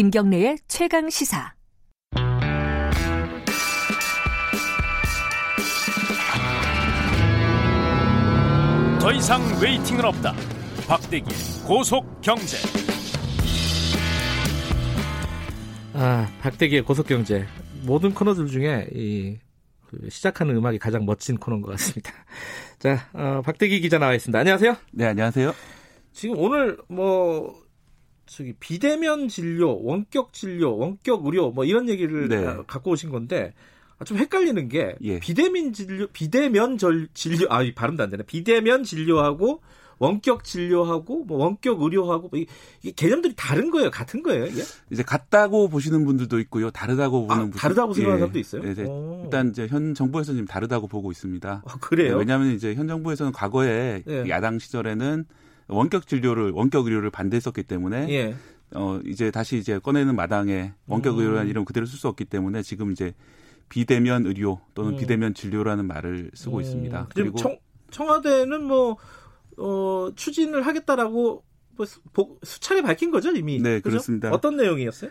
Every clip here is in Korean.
김경래의 최강 시사. 더 이상 웨이팅은 없다. 박대기 고속 경제. 아, 박대기의 고속 경제. 모든 코너들 중에 이그 시작하는 음악이 가장 멋진 코너인 것 같습니다. 자, 어, 박대기 기자 나와 있습니다. 안녕하세요. 네, 안녕하세요. 지금 오늘 뭐 저기 비대면 진료, 원격 진료, 원격 의료 뭐 이런 얘기를 네. 아, 갖고 오신 건데 아, 좀 헷갈리는 게 예. 비대면 진료, 비대면 절, 진료, 아, 이 발음도 안 되네. 비대면 진료하고 원격 진료하고 뭐 원격 의료하고 뭐 이- 이게 개념들이 다른 거예요, 같은 거예요, 이게? 이제 같다고 보시는 분들도 있고요. 다르다고 보는 아, 분들 다르다고 생각하는 예. 사람도 있어요? 네, 이제 오. 일단 이제 현 정부에서는 지금 다르다고 보고 있습니다. 아, 그래요? 왜냐하면 이제 현 정부에서는 과거에 예. 야당 시절에는 원격 진료를 원격 의료를 반대했었기 때문에 예. 어 이제 다시 이제 꺼내는 마당에 원격 음. 의료라는 이름 그대로 쓸 수 없기 때문에 지금 이제 비대면 의료 또는 음. 비대면 진료라는 말을 쓰고 음, 있습니다. 그리고 청, 청와대는 뭐 어, 추진을 하겠다라고 뭐 수, 수차례 밝힌 거죠 이미. 네, 그죠? 그렇습니다. 어떤 내용이었어요?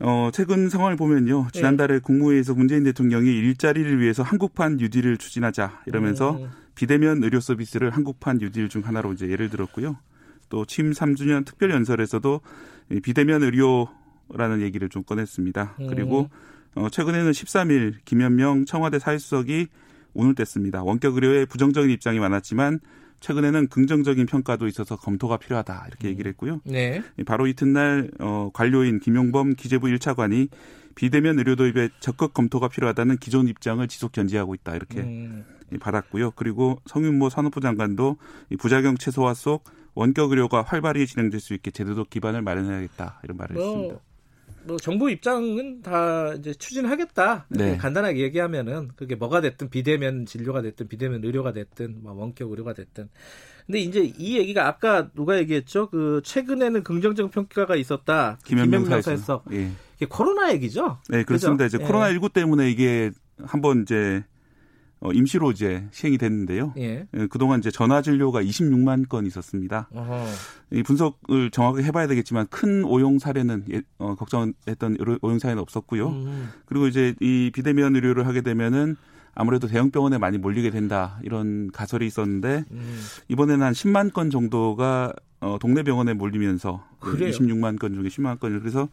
어, 최근 상황을 보면요. 네. 지난달에 국무회의에서 문재인 대통령이 일자리를 위해서 한국판 뉴딜을 추진하자 이러면서 음, 비대면 의료 서비스를 한국판 뉴딜 중 하나로 이제 예를 들었고요. 또 취임 3주년 특별 연설에서도 이 비대면 의료라는 얘기를 좀 꺼냈습니다. 음. 그리고 어, 최근에는 13일 김현명 청와대 사회수석이 오늘 뗐습니다. 원격 의료에 부정적인 입장이 많았지만 최근에는 긍정적인 평가도 있어서 검토가 필요하다 이렇게 얘기를 했고요. 네. 바로 이튿날 어, 관료인 김용범 기재부 1차관이 비대면 의료 도입에 적극 검토가 필요하다는 기존 입장을 지속 견지하고 있다 이렇게 음, 받았고요. 그리고 성윤모 산업부 장관도 이 부작용 최소화 속 원격 의료가 활발히 진행될 수 있게 제도적 기반을 마련해야겠다 이런 말을 했습니다. 뭐, 뭐 정부 입장은 다 이제 추진하겠다. 네. 간단하게 얘기하면은 그게 뭐가 됐든 비대면 진료가 됐든 비대면 의료가 됐든 뭐 원격 의료가 됐든. 근데 이제 이 얘기가 아까 누가 얘기했죠? 그 최근에는 긍정적 평가가 있었다. 김현명 사에서 예. 이게 코로나 얘기죠? 네 그렇습니다. 그죠? 이제 예. 코로나 19 때문에 이게 한번 이제 어, 임시로 이제 시행이 됐는데요. 예. 예, 그동안 이제 전화 진료가 26만 건 있었습니다. 어허. 이 분석을 정확하게 해봐야 되겠지만 큰 오용 사례는 예, 어, 걱정했던 오용 사례는 없었고요. 음. 그리고 이제 이 비대면 의료를 하게 되면은 아무래도 대형 병원에 많이 몰리게 된다 이런 가설이 있었는데 음. 이번에는 한 10만 건 정도가 어, 동네 병원에 몰리면서 그 그래요? 26만 건 중에 10만 건을 그래서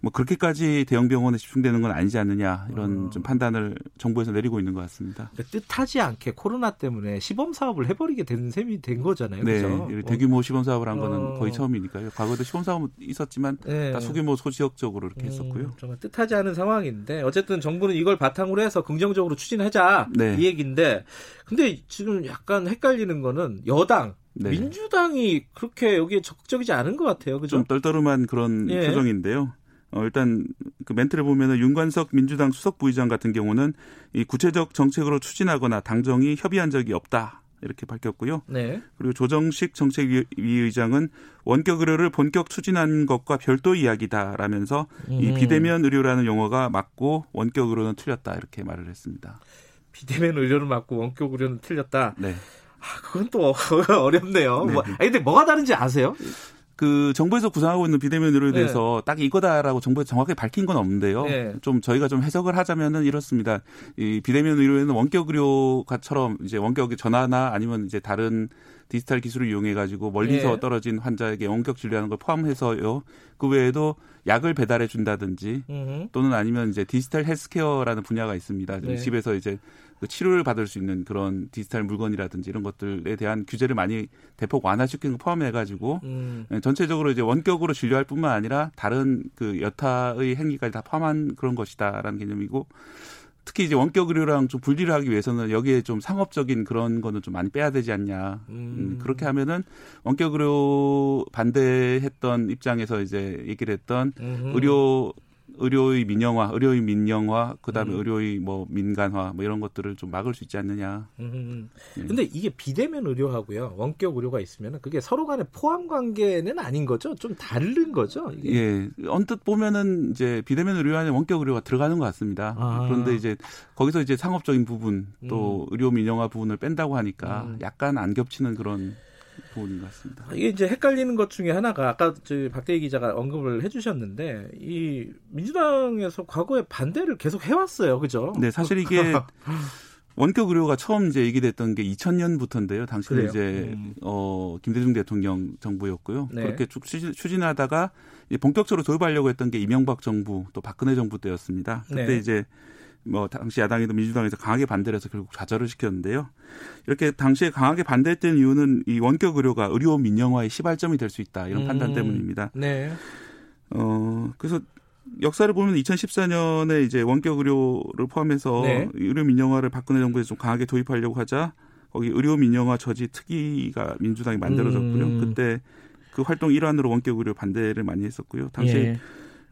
뭐 그렇게까지 대형 병원에 집중되는 건 아니지 않느냐 이런 어. 좀 판단을 정부에서 내리고 있는 것 같습니다. 그러니까 뜻하지 않게 코로나 때문에 시범 사업을 해버리게 된 셈이 된 거잖아요. 네, 그죠? 이 대규모 시범 사업을 한 거는 어. 거의 처음이니까요. 과거에도 시범 사업은 있었지만 네. 다 소규모 소지역적으로 이렇게 음, 했었고요. 정말 뜻하지 않은 상황인데 어쨌든 정부는 이걸 바탕으로 해서 긍정적으로 추진하자 네. 이 얘기인데 근데 지금 약간 헷갈리는 거는 여당 네. 민주당이 그렇게 여기에 적극적이지 않은 것 같아요. 그죠? 좀 떨떠름한 그런 예. 표정인데요. 어, 일단 그 멘트를 보면은 윤관석 민주당 수석 부의장 같은 경우는 이 구체적 정책으로 추진하거나 당정이 협의한 적이 없다 이렇게 밝혔고요. 네. 그리고 조정식 정책위의장은 원격 의료를 본격 추진한 것과 별도 이야기다라면서 이 음. 비대면 의료라는 용어가 맞고 원격 의료는 틀렸다 이렇게 말을 했습니다. 비대면 의료는 맞고 원격 의료는 틀렸다. 네. 아, 그건 또 어렵네요. 네. 뭐, 아니, 근데 뭐가 다른지 아세요? 그 정부에서 구상하고 있는 비대면 의료에 대해서 딱 이거다라고 정부에서 정확하게 밝힌 건 없는데요. 네. 좀 저희가 좀 해석을 하자면은 이렇습니다. 이 비대면 의료에는 원격 의료가처럼 이제 원격 전화나 아니면 이제 다른 디지털 기술을 이용해 가지고 멀리서 예. 떨어진 환자에게 원격 진료하는 걸 포함해서요. 그 외에도 약을 배달해 준다든지 음. 또는 아니면 이제 디지털 헬스케어라는 분야가 있습니다. 네. 집에서 이제 그 치료를 받을 수 있는 그런 디지털 물건이라든지 이런 것들에 대한 규제를 많이 대폭 완화시키는 거 포함해 가지고 음. 예, 전체적으로 이제 원격으로 진료할 뿐만 아니라 다른 그 여타의 행위까지 다 포함한 그런 것이다라는 개념이고 특히 이제 원격 의료랑 좀 분리를 하기 위해서는 여기에 좀 상업적인 그런 거는 좀 많이 빼야 되지 않냐. 음, 음. 그렇게 하면은 원격 의료 반대했던 입장에서 이제 얘기를 했던 음흠. 의료 의료의 민영화, 의료의 민영화, 그다음에 음. 의료의 뭐 민간화 뭐 이런 것들을 좀 막을 수 있지 않느냐. 음. 예. 근데 이게 비대면 의료하고요 원격 의료가 있으면 그게 서로 간의 포함 관계는 아닌 거죠? 좀 다른 거죠? 이게? 예, 언뜻 보면은 이제 비대면 의료 안에 원격 의료가 들어가는 것 같습니다. 아. 그런데 이제 거기서 이제 상업적인 부분 또 의료 민영화 부분을 뺀다고 하니까 음. 약간 안 겹치는 그런 부분인 것 같습니다. 이게 이제 헷갈리는 것 중에 하나가 아까 박대희 기자가 언급을 해주셨는데 이 민주당에서 과거에 반대를 계속 해왔어요, 그죠? 네, 사실 이게 원격 의료가 처음 이제 얘기됐던 게 2000년부터인데요. 당시에 이제 음. 어 김대중 대통령 정부였고요. 네. 그렇게 쭉 추진, 추진하다가 이제 본격적으로 도입하려고 했던 게 이명박 정부 또 박근혜 정부 때였습니다. 그때 네. 이제 뭐 당시 야당이든 민주당에서 강하게 반대를 해서 결국 좌절을 시켰는데요. 이렇게 당시에 강하게 반대했던 이유는 이 원격 의료가 의료 민영화의 시발점이 될 수 있다 이런 음. 판단 때문입니다. 네. 어 그래서 역사를 보면 2014년에 이제 원격 의료를 포함해서 네. 의료 민영화를 박근혜 정부에서 좀 강하게 도입하려고 하자 거기 의료 민영화 저지 특위가 민주당이 만들어졌고요. 음. 그때 그 활동 일환으로 원격 의료 반대를 많이 했었고요. 당시 예.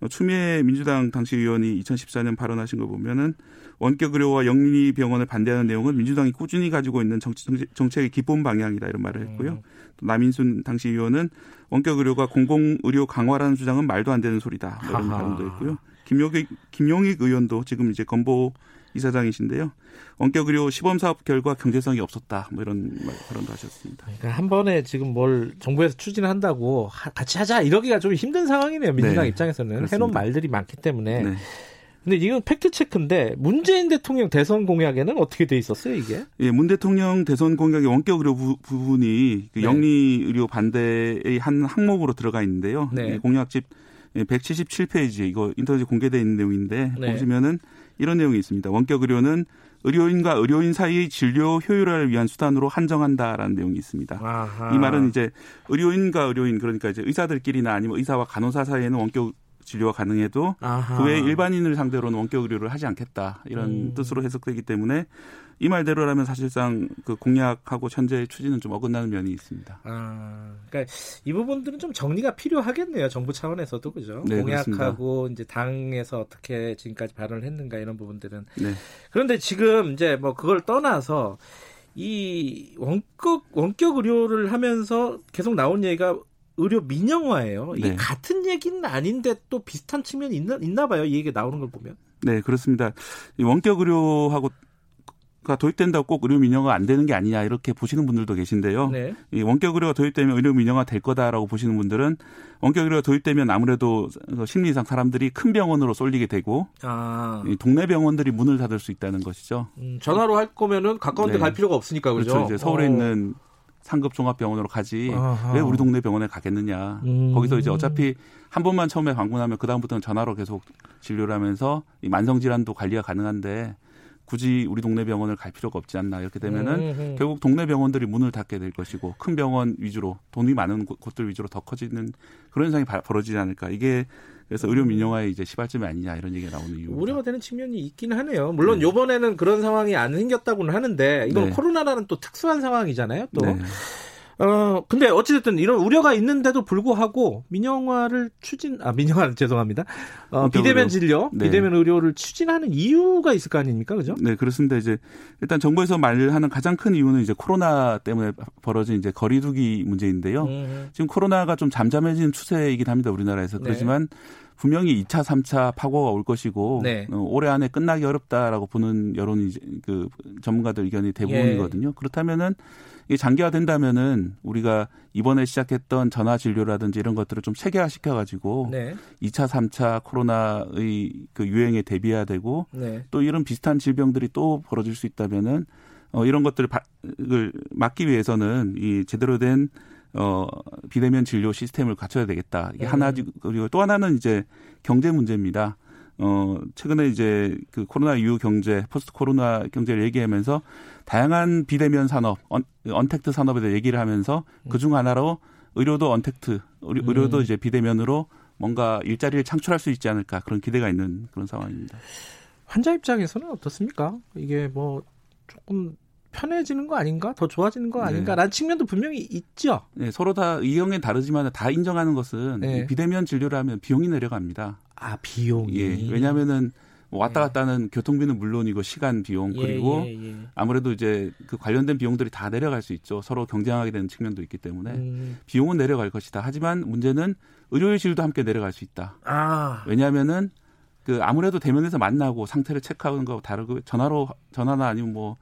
어, 추미애 민주당 당시 의원이 2014년 발언하신 거 보면은 원격 의료와 영리 병원을 반대하는 내용은 민주당이 꾸준히 가지고 있는 정치, 정책의 기본 방향이다 이런 말을 했고요. 음. 또 남인순 당시 의원은 원격 의료가 공공 의료 강화라는 주장은 말도 안 되는 소리다 뭐 이런. 발언도 했고요. 김용익 김용익 의원도 지금 이제 건보 이사장이신데요. 원격 의료 시범 사업 결과 경제성이 없었다 뭐 이런 말- 발언도 하셨습니다. 그러니까 한 번에 지금 뭘 정부에서 추진한다고 하- 같이 하자 이러기가 좀 힘든 상황이네요. 민주당 네, 입장에서는 그렇습니다. 해놓은 말들이 많기 때문에. 네. 근데 이건 팩트 체크인데 문재인 대통령 대선 공약에는 어떻게 돼 있었어요 이게? 예, 문 대통령 대선 공약의 원격 의료 부, 분이그 네. 영리 의료 반대의 한 항목으로 들어가 있는데요. 네. 이 공약집 177페이지 이거 인터넷에 공개되어 있는 내용인데 네. 보시면은 이런 내용이 있습니다. 원격 의료는 의료인과 의료인 사이의 진료 효율화를 위한 수단으로 한정한다라는 내용이 있습니다. 아하. 이 말은 이제 의료인과 의료인 그러니까 이제 의사들끼리나 아니면 의사와 간호사 사이에는 원격 진료가 가능해도 아하. 그 외에 일반인을 상대로는 원격 의료를 하지 않겠다 이런 음. 뜻으로 해석되기 때문에 이 말대로라면 사실상 그 공약하고 현재의 추진은 좀 어긋나는 면이 있습니다. 아, 그러니까 이 부분들은 좀 정리가 필요하겠네요. 정부 차원에서도 그죠? 네, 공약하고 이제 당에서 어떻게 지금까지 발언을 했는가 이런 부분들은 네. 그런데 지금 이제 뭐 그걸 떠나서 이 원격 원격 의료를 하면서 계속 나온 얘기가 의료 민영화예요. 이게 네. 같은 얘기는 아닌데 또 비슷한 측면이 있나, 있나 봐요. 이 얘기 나오는 걸 보면. 네, 그렇습니다. 이 원격 의료하고 가 도입된다고 꼭 의료 민영화 안 되는 게 아니냐 이렇게 보시는 분들도 계신데요. 네. 이 원격 의료가 도입되면 의료 민영화 될 거다라고 보시는 분들은 원격 의료가 도입되면 아무래도 심리상 사람들이 큰 병원으로 쏠리게 되고 아, 이 동네 병원들이 문을 닫을 수 있다는 것이죠. 음, 전화로 할 거면은 가까운 데 네. 갈 필요가 없으니까 그죠? 그렇죠. 이제 서울에 어. 있는 상급 종합병원으로 가지 아하. 왜 우리 동네 병원에 가겠느냐. 음. 거기서 이제 어차피 한 번만 처음에 방문하면 그 다음부터는 전화로 계속 진료를 하면서 이 만성 질환도 관리가 가능한데 굳이 우리 동네 병원을 갈 필요가 없지 않나 이렇게 되면은 음. 결국 동네 병원들이 문을 닫게 될 것이고 큰 병원 위주로 돈이 많은 곳- 곳들 위주로 더 커지는 그런 현상이 바- 벌어지지 않을까. 이게 그래서 의료 민영화의 이제 시발점이 아니냐 이런 얘기가 나오는 이유입니다. 우려가 되는 측면이 있긴 하네요. 물론 네. 요번에는 그런 상황이 안 생겼다고는 하는데 이건 네. 코로나라는 또 특수한 상황이잖아요. 또 네. 어, 근데 어찌됐든 이런 우려가 있는데도 불구하고 민영화를 추진, 아, 민영화는 죄송합니다. 어, 비대면. 진료, 네. 비대면 의료를 추진하는 이유가 있을 거 아닙니까? 그죠? 네, 그렇습니다. 이제 일단 정부에서 말하는 가장 큰 이유는 이제 코로나 때문에 벌어진 이제 거리두기 문제인데요. 음, 지금 코로나가 좀 잠잠해지는 추세이긴 합니다. 우리나라에서. 네. 그렇지만 분명히 2차, 3차 파고가 올 것이고 네. 어, 올해 안에 끝나기 어렵다라고 보는 여론이 그 전문가들 의견이 대부분이거든요. 그렇다면은 이게 장기화 된다면은 우리가 이번에 시작했던 전화 진료라든지 이런 것들을 좀 체계화 시켜가지고 네. 2차, 3차 코로나의 그 유행에 대비해야 되고 네. 또 이런 비슷한 질병들이 또 벌어질 수 있다면은 어 이런 것들을 을 막기 위해서는 이 제대로 된 어, 비대면 진료 시스템을 갖춰야 되겠다. 이게 음. 하나, 그리고 또 하나는 이제 경제 문제입니다. 어, 최근에 이제 그 코로나 이후 경제, 포스트 코로나 경제를 얘기하면서 다양한 비대면 산업, 언, 언택트 산업에 대해 얘기를 하면서 그중 하나로 의료도 언택트, 의료, 음. 의료도 이제 비대면으로 뭔가 일자리를 창출할 수 있지 않을까 그런 기대가 있는 그런 상황입니다. 환자 입장에서는 어떻습니까? 이게 뭐 조금 편해지는 거 아닌가? 더 좋아지는 거 네. 아닌가? 라는 측면도 분명히 있죠. 네, 서로 다 의견이 다르지만 다 인정하는 것은 네. 이 비대면 진료를 하면 비용이 내려갑니다. 아, 비용이. 예, 왜냐하면은 뭐 왔다 갔다 하는 교통비는 물론이고 시간 비용 예, 그리고 예, 예. 아무래도 이제 그 관련된 비용들이 다 내려갈 수 있죠. 서로 경쟁하게 되는 측면도 있기 때문에 음, 비용은 내려갈 것이다. 하지만 문제는 의료의 질도 함께 내려갈 수 있다. 아, 왜냐하면은 그 아무래도 대면에서 만나고 상태를 체크하는 거하고 다르고 전화로 전화나 아니면 뭐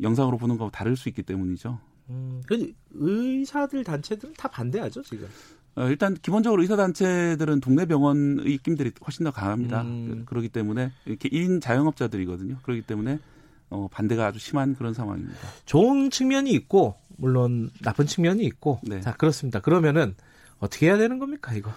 영상으로 보는 거하고 다를 수 있기 때문이죠. 음, 그 의사들 단체들은 다 반대하죠 지금. 어, 일단 기본적으로 의사 단체들은 동네 병원의 입김들이 훨씬 더 강합니다. 음. 그렇기 때문에 이렇게 1인 자영업자들이거든요. 그렇기 때문에 어, 반대가 아주 심한 그런 상황입니다. 좋은 측면이 있고 물론 나쁜 측면이 있고 네. 자 그렇습니다. 그러면은 어떻게 해야 되는 겁니까 이거?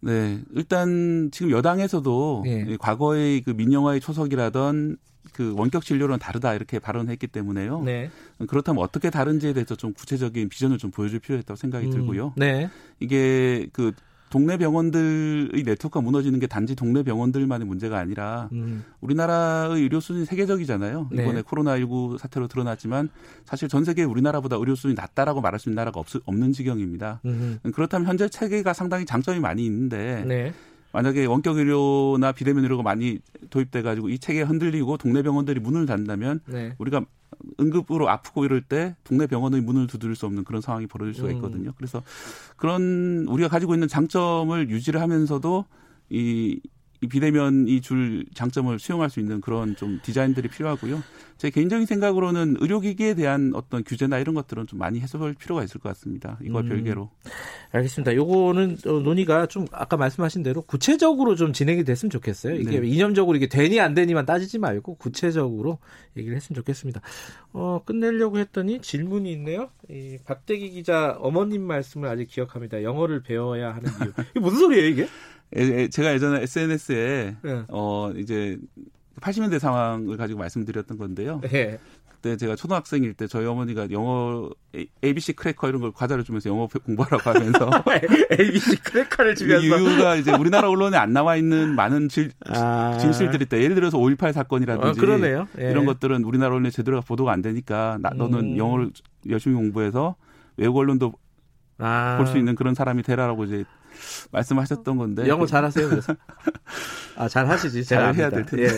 네, 일단 지금 여당에서도 예. 이 과거의 그 민영화의 초석이라던 그 원격 진료는 다르다 이렇게 발언했기 때문에요. 네. 그렇다면 어떻게 다른지에 대해서 좀 구체적인 비전을 좀 보여줄 필요가 있다고 생각이 음, 들고요. 네. 이게 그 동네 병원들의 네트워크가 무너지는 게 단지 동네 병원들만의 문제가 아니라 음, 우리나라의 의료 수준이 세계적이잖아요. 네. 이번에 코로나19 사태로 드러났지만 사실 전 세계 우리나라보다 의료 수준이 낮다라고 말할 수 있는 나라가 없, 없는 지경입니다. 음, 그렇다면 현재 체계가 상당히 장점이 많이 있는데 네. 만약에 원격 의료나 비대면 의료가 많이 도입돼 가지고 이 체계가 흔들리고 동네 병원들이 문을 닫는다면 네. 우리가 응급으로 아프고 이럴 때 동네 병원의 문을 두드릴 수 없는 그런 상황이 벌어질 수가 음. 있거든요. 그래서 그런 우리가 가지고 있는 장점을 유지를 하면서도 이, 이 비대면이 줄 장점을 수용할 수 있는 그런 좀 디자인들이 필요하고요. 제 개인적인 생각으로는 의료기기에 대한 어떤 규제나 이런 것들은 좀 많이 해소할 필요가 있을 것 같습니다. 이와 음. 별개로. 알겠습니다. 요거는 어, 논의가 좀 아까 말씀하신 대로 구체적으로 좀 진행이 됐으면 좋겠어요. 이게 네. 이념적으로 이게 되니 안 되니만 따지지 말고 구체적으로 얘기를 했으면 좋겠습니다. 어, 끝내려고 했더니 질문이 있네요. 이 박대기 기자 어머님 말씀을 아직 기억합니다. 영어를 배워야 하는 이유. 이게 무슨 소리예요, 이게? 예, 예, 제가 예전에 SNS에 예. 어 이제 80년대 상황을 가지고 말씀드렸던 건데요. 예. 그때 제가 초등학생일 때 저희 어머니가 영어 ABC 크래커 이런 걸 과자를 주면서 영어 공부하라고 하면서 ABC 크래커를 이 주면서 이유가 이제 우리나라 언론에 안 나와 있는 많은 질, 아. 진실들이 있다. 예를 들어서 5.18 사건이라든지 어, 그러네요. 예. 이런 것들은 우리나라 언론에 제대로 보도가 안 되니까 나, 너는 음. 영어를 열심히 공부해서 외국 언론도 아. 볼수 있는 그런 사람이 되라라고 이제 말씀하셨던 건데 영어 잘하세요. 그래서 아 잘하시지. 잘 해야. 될 텐데.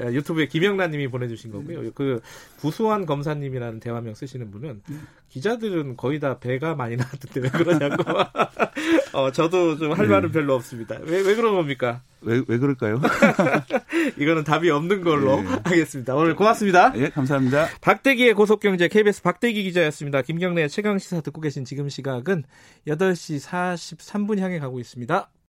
예. 유튜브에 김영란님이 보내주신 거고요. 그 구수한 검사님이라는 대화명 쓰시는 분은 기자들은 거의 다 배가 많이 나왔는데 왜 그러냐고. 어 저도 좀할 네. 말은 별로 없습니다. 왜 왜 그런 겁니까? 왜, 왜 그럴까요? 이거는 답이 없는 걸로 네. 하겠습니다. 오늘 고맙습니다. 예, 감사합니다. 박대기의 고속경제 KBS 박대기 기자였습니다. 김경래 최강 시사 듣고 계신 지금 시각은 8시 43분 향해 가고 있습니다.